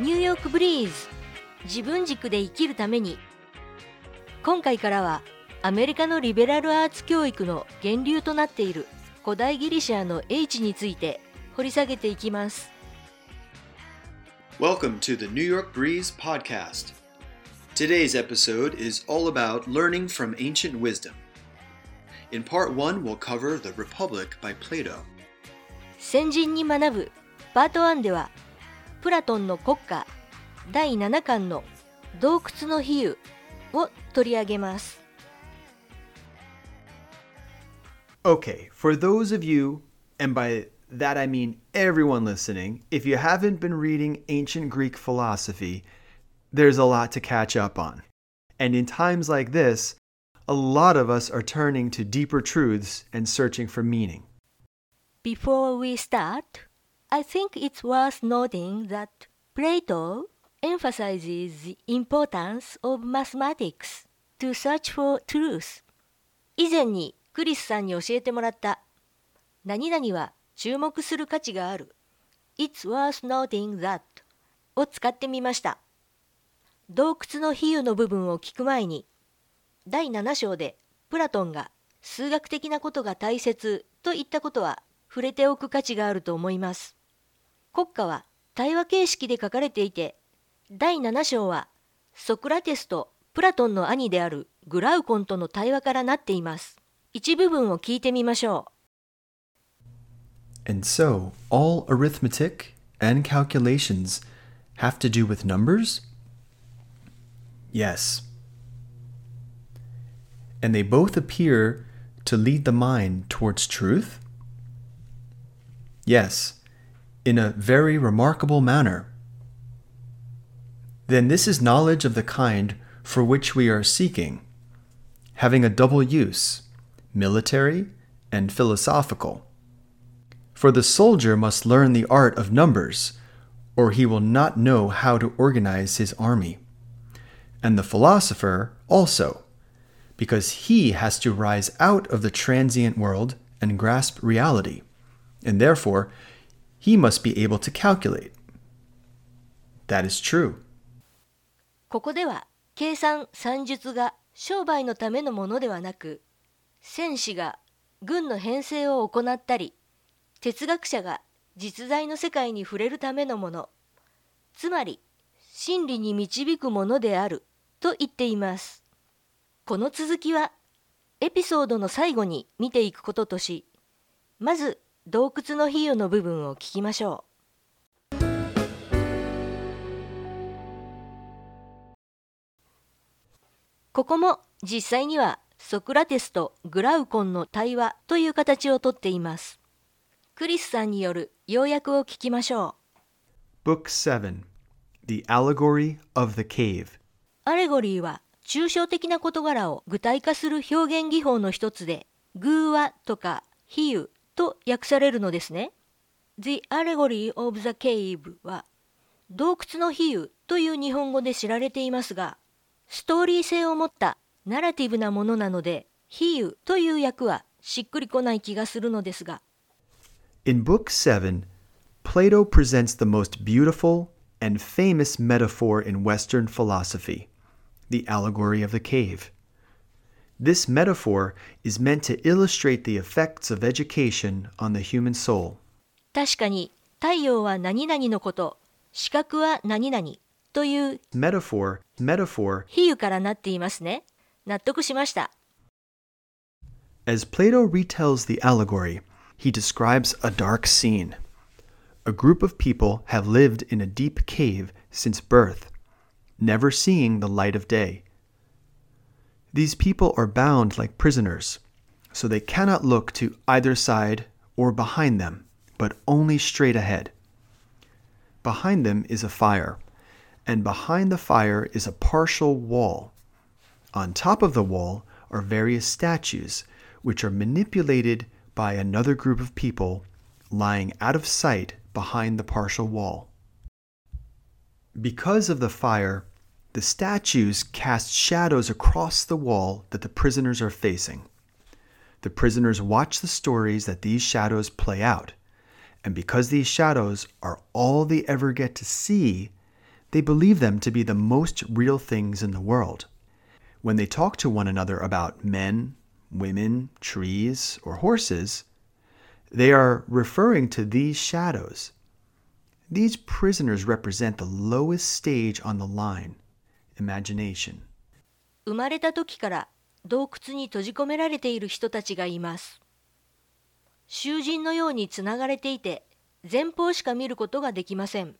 ニューヨークブリーズ自分軸で生きるために今回からはアメリカのリベラルアーツ教育の源流となっている古代ギリシャの H について掘り下げていきます Welcome to the New York Breeze podcast. Today's episode is all about learning from ancient wisdom. In part 1, we'll cover The Republic by Plato. 先人に学ぶパート1ではプラトンの国家第7巻の洞窟の比喩を取り上げます Okay, for those of you, and by that I mean everyone listening, if you haven't been reading ancient Greek philosophy, there's a lot to catch up on. And in times like this, a lot of us are turning to deeper truths and searching for meaning. Before we start, I think it's worth noting that Plato emphasizes the importance of mathematics to search for truth. 以前にクリスさんに教えてもらった何々は注目する価値がある It's worth noting that を使ってみました。洞窟の比喩の部分を聞く前に第7章でプラトンが数学的なことが大切と言ったことは触れておく価値があると思います。国家は対話形式で書かれていて第7章はソクラテスとプラトンの兄であるグラウコンとの対話からなっています。一部分を聞いてみましょう And so, all arithmetic and calculations have to do with numbers? Yes. And they both appear to lead the mind towards truth? Yes, in a very remarkable manner. Then this is knowledge of the kind for which we are seeking, having a double use military and philosophical. For the soldier must learn the art of numbers, or he will not know how to organize his army. And the philosopher also, because he has to rise out of the transient world and grasp reality, and therefore he must be able to calculate. That is true. ここでは計算算術が商売のためのものではなく戦士が軍の編成を行ったり哲学者が実在の世界に触れるためのものつまり真理に導くものであると言っていますこの続きはエピソードの最後に見ていくこととしまず洞窟の比喩の部分を聞きましょう。ここも実際にはソクラテスとグラウコンの対話という形をとっています。クリスさんによる要約を聞きましょう。Book 7 The Allegory of the Cave. アレゴリーは抽象的な事柄を具体化する表現技法の一つで偶話とか比喩と訳されるのですね。The Allegory of the Cave は洞窟の比喩という日本語で知られていますがストーリー性を持ったナラティブなものなので比喩という訳はしっくりこない気がするのですが In Book 7, Plato presents the most beautiful and famous metaphor in Western philosophy the allegory of the cave. This metaphor is meant to illustrate the effects of education on the human soul. 確かに太陽は何々のこと視覚は何々という Metaphor, metaphor, 比喩からなっていますね。納得しました。 as Plato retells the allegory, he describes a dark scene. A group of people have lived in a deep cave since birth, never seeing the light of day. These people are bound like prisoners, so they cannot look to either side or behind them, but only straight ahead. Behind them is a fire, and behind the fire is a partial wall. On top of the wall are various statues, which are manipulated by another group of people lying out of sight behind the partial wall. Because of the fire, the statues cast shadows across the wall that the prisoners are facing. The prisoners watch the stories that these shadows play out, and because these shadows are all they ever get to see, They believe them to be the most real things in the world. When they talk to one another about men, women, trees, or horses, they are referring to these shadows. These prisoners represent the lowest stage on the line imagination. 生まれた時から洞窟に閉じ込められている人たちがいます。囚人のようにつながれていて、前方しか見ることができません。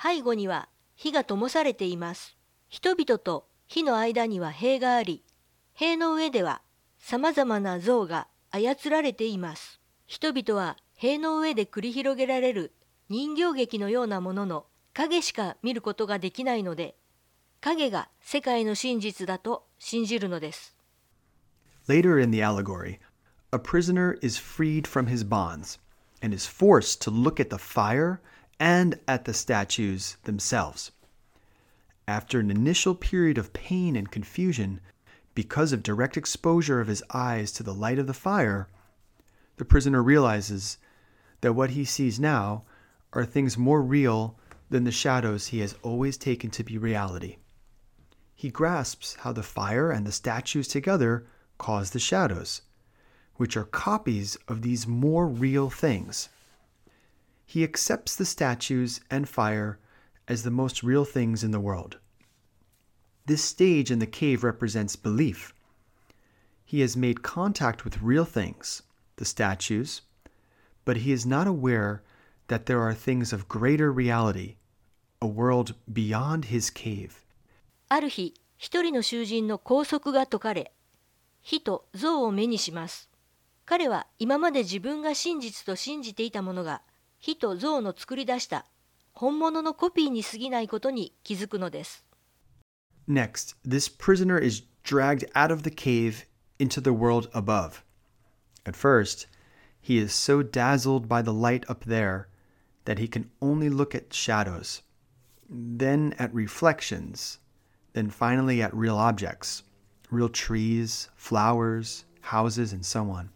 背後には火が灯されています。人々と火の間には塀があり、塀の上では様々な像が操られています。人々は塀の上で繰り広げられる人形劇のようなものの影しか見ることができないので、影が世界の真実だと信じるのです。 Later in the allegory, a prisoner is freed from his bonds and is forced to look at the fire and at the statues themselves. After an initial period of pain and confusion, because of direct exposure of his eyes to the light of the fire, the prisoner realizes that what he sees now are things more real than the shadows he has always taken to be reality. He grasps how the fire and the statues together cause the shadows, which are copies of these more real things. He accepts the statues and fire as the most real things in the world. This stage in the cave represents belief. He has made contact with real things, the statues, but he is not aware that there are things of greater reality, a world beyond his cave. ある日、一人の囚人の拘束が解かれ、火と像を目にします。彼は今まで自分が真実と信じていたものが、火と像の作り出した本物のコピーに過ぎないことに気づくのです。Next, this prisoner is dragged out of the cave into the world above. At first, he is so dazzled by the light up there that he can only look at shadows, then at reflections, then finally at real objects real trees, flowers, houses, and so on.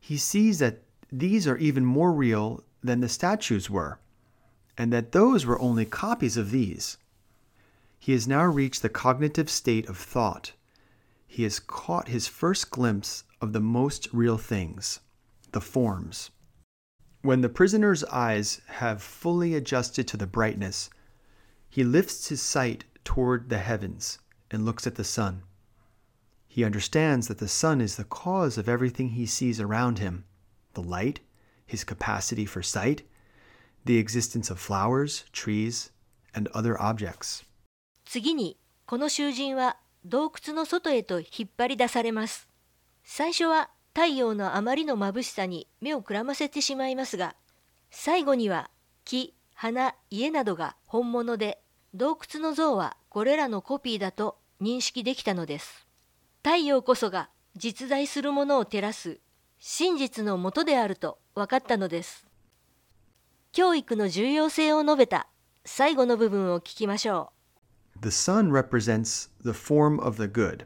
He sees that these are even more real than the statues were, and that those were only copies of these. He has now reached the cognitive state of thought. He has caught his first glimpse of the most real things, the forms. When the prisoner's eyes have fully adjusted to the brightness, he lifts his sight toward the heavens and looks at the sun. He understands that the sun is the cause of everything he sees around him the light, his capacity for sight, the existence of flowers, trees, and other objects. 次に、この囚人は洞窟の外へと引っ張り出されます。最初は太陽のあまりの眩しさに目をくらませてしまいますが、最後には木、花、家などが本物で、洞窟の像はこれらのコピーだと認識できたのです。太陽こそが実在するものを照らす真実のもとであると分かったのです。教育の重要性を述べた最後の部分を聞きましょう。The sun represents the form of the good,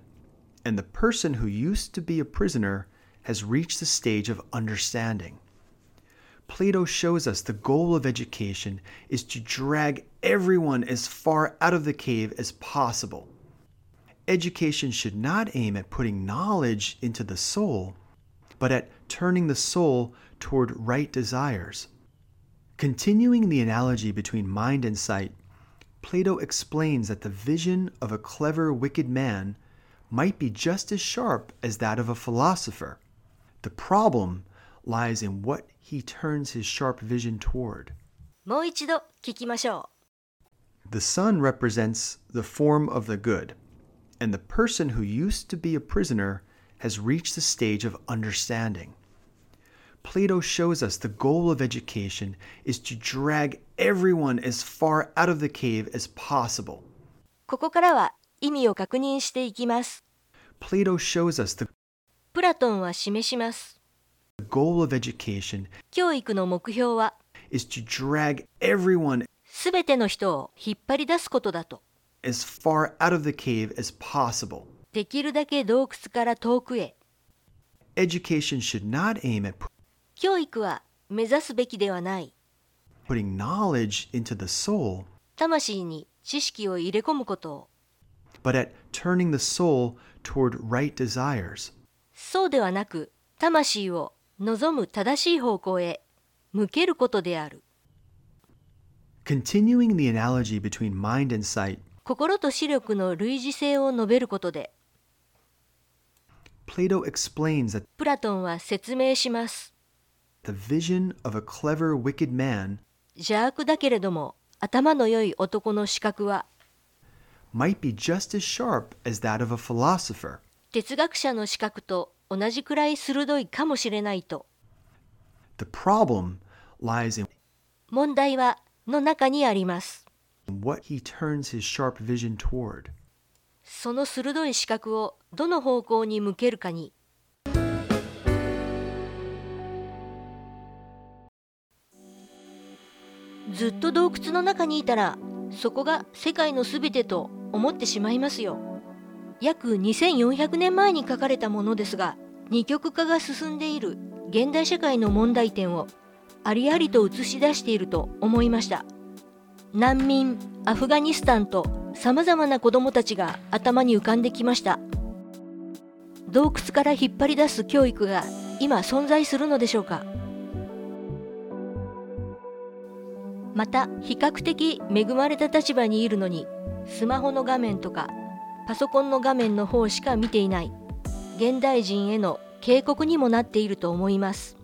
and the person who used to be a prisoner has reached the stage of understanding. Plato shows us the goal of education is to drag everyone as far out of the cave as possible. Education should not aim at putting knowledge into the soul, but at turning the soul toward right desires. Continuing the analogy between mind and sight, Plato explains that the vision of a clever, wicked man might be just as sharp as that of a philosopher. The problem lies in what he turns his sharp vision toward. もう一度聞きましょう。 The sun represents the form of the good, and the person who used to be a prisoner has reached the stage of understanding. Plato shows us the goal of education is to drag everyone as far out of the cave as possible. ここからは意味を確認していきます。 Plato shows us the プラトンは示します。 Goal of education 教育の目標は is to drag everyone すべての人を引っ張り出すことだと。as far out of the cave as possible. できるだけ洞窟から遠くへ。Education should not aim at 教育は目指すべきではない。putting knowledge into the soul, 魂に知識を入れ込むことを but at turning the soul toward right desires. そうではなく魂を望む正しい方向へ向けることである Continuing the analogy between mind and sight, 心と視力の類似性を述べることで Plato explains that プラトンは説明します the vision of a clever, wicked man 邪悪だけれども頭の良い男の視覚は might be just as sharp as that of a philosopher. 哲学者の視覚と同じくらい鋭いかもしれないと。The problem lies in 問題はの中にあります。what he turns his sharp vision toward. その鋭い視覚をどの方向に向けるかに。ずっと洞窟の中にいたらそこが世界のすべてと思ってしまいますよ約2400年前に書かれたものですが二極化が進んでいる現代社会の問題点をありありと映し出していると思いました。難民アフガニスタンとさまざまな子どもたちが頭に浮かんできました。洞窟から引っ張り出す教育が今存在するのでしょうか。また比較的恵まれた立場にいるのにスマホの画面とかパソコンの画面の方しか見ていない。現代人への警告にもなっていると思います。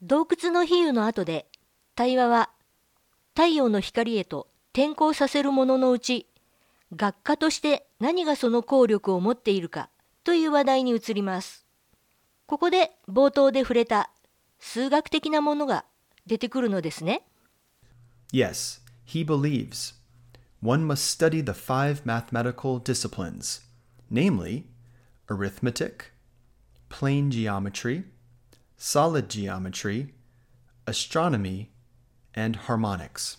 洞窟の比喩の後で対話は太陽の光へと転校させるもののうち学科として何がその効力を持っているかという話題に移ります。ここで冒頭で触れた数学的なものが出てくるのですね。Yes, he believes one must study the five mathematical disciplines, namely arithmetic, plane geometry, solid geometry, astronomy, and harmonics.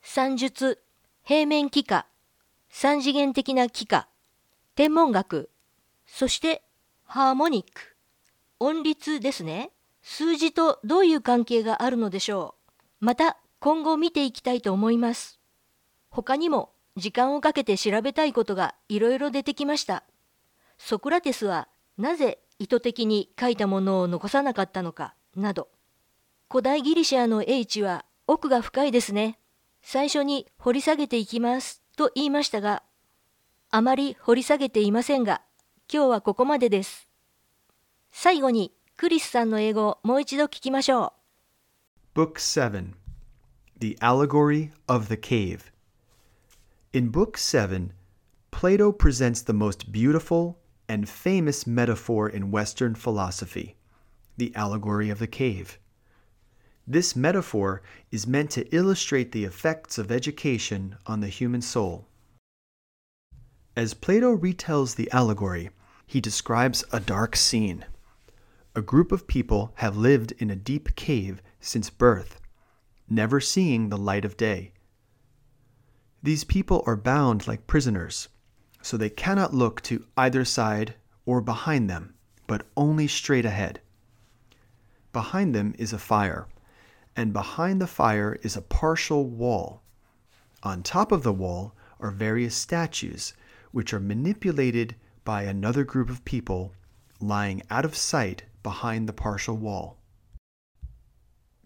算術平面幾何三次元的な幾何天文学そしてハーモニック音律ですね数字とどういう関係があるのでしょうまた今後見ていきたいと思います他にも時間をかけて調べたいことがいろいろ出てきましたソクラテスはなぜ意図的に書いたものを残さなかったのかなど古代ギリシャの英知は奥が深いですね。最初に掘り下げていきますと言いましたが、あまり掘り下げていませんが、今日はここまでです。最後にクリスさんの英語をもう一度聞きましょう。Book 7 The Allegory of the Cave. In Book 7, Plato presents the most beautiful and famous metaphor in Western philosophy the allegory of the cave. This metaphor is meant to illustrate the effects of education on the human soul. As Plato retells the allegory, he describes a dark scene. A group of people have lived in a deep cave since birth, never seeing the light of day. These people are bound like prisoners, so they cannot look to either side or behind them, but only straight ahead. Behind them is a fire and behind the fire is a partial wall. On top of the wall are various statues, which are manipulated by another group of people lying out of sight behind the partial wall.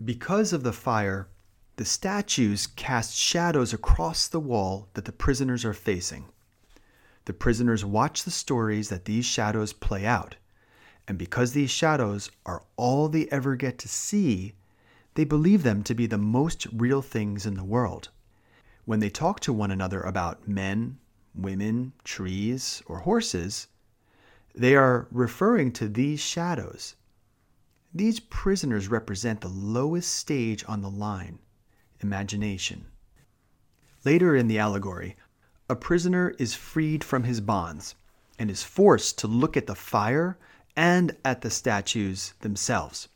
Because of the fire, the statues cast shadows across the wall that the prisoners are facing. The prisoners watch the stories that these shadows play out, and because these shadows are all they ever get to see, they believe them to be the most real things in the world. When they talk to one another about men, women, trees, or horses, they are referring to these shadows. These prisoners represent the lowest stage on the line imagination. Later in the allegory, a prisoner is freed from his bonds and is forced to look at the fire and at the statues themselves.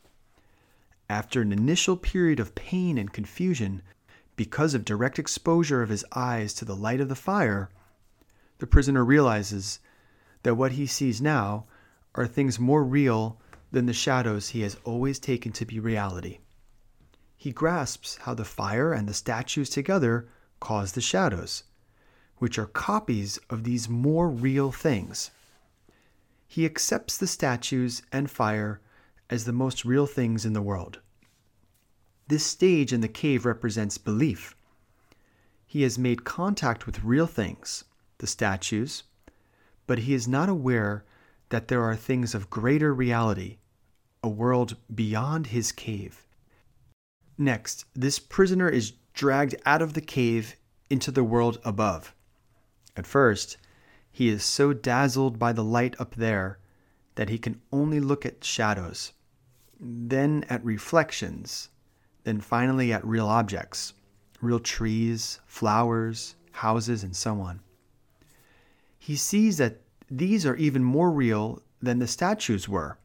After an initial period of pain and confusion, because of direct exposure of his eyes to the light of the fire, the prisoner realizes that what he sees now are things more real than the shadows he has always taken to be reality. He grasps how the fire and the statues together cause the shadows, which are copies of these more real things. He accepts the statues and fire as the most real things in the world. This stage in the cave represents belief. He has made contact with real things, the statues, but he is not aware that there are things of greater reality, a world beyond his cave. Next, this prisoner is dragged out of the cave into the world above. At first, he is so dazzled by the light up there that he can only look at shadows, then at reflections, then finally at real objects real trees, flowers, houses, and so on. He sees that these are even more real than the statues were,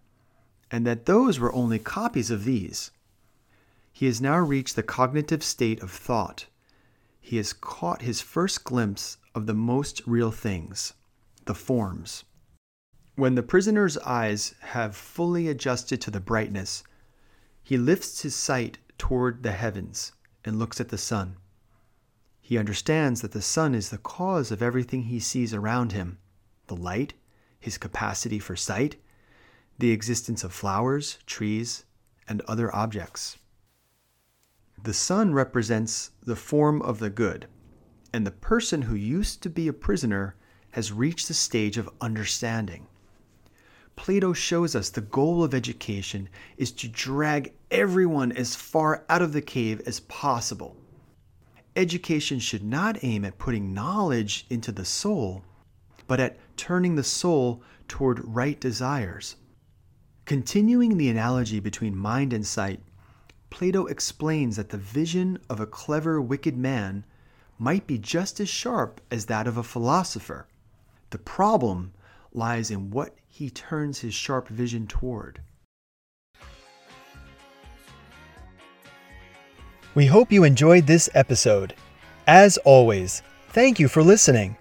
and that those were only copies of these. He has now reached the cognitive state of thought. He has caught his first glimpse of the most real things, the forms. When the prisoner's eyes have fully adjusted to the brightness, he lifts his sight toward the heavens and looks at the sun. He understands that the sun is the cause of everything he sees around him the light, his capacity for sight, the existence of flowers, trees, and other objects. The sun represents the form of the good, and the person who used to be a prisoner has reached the stage of understanding. Plato shows us the goal of education is to drag everyone as far out of the cave as possible. Education should not aim at putting knowledge into the soul, but at turning the soul toward right desires. Continuing the analogy between mind and sight, Plato explains that the vision of a clever, wicked man might be just as sharp as that of a philosopher. The problem lies in what he turns his sharp vision toward. We hope you enjoyed this episode. As always, thank you for listening.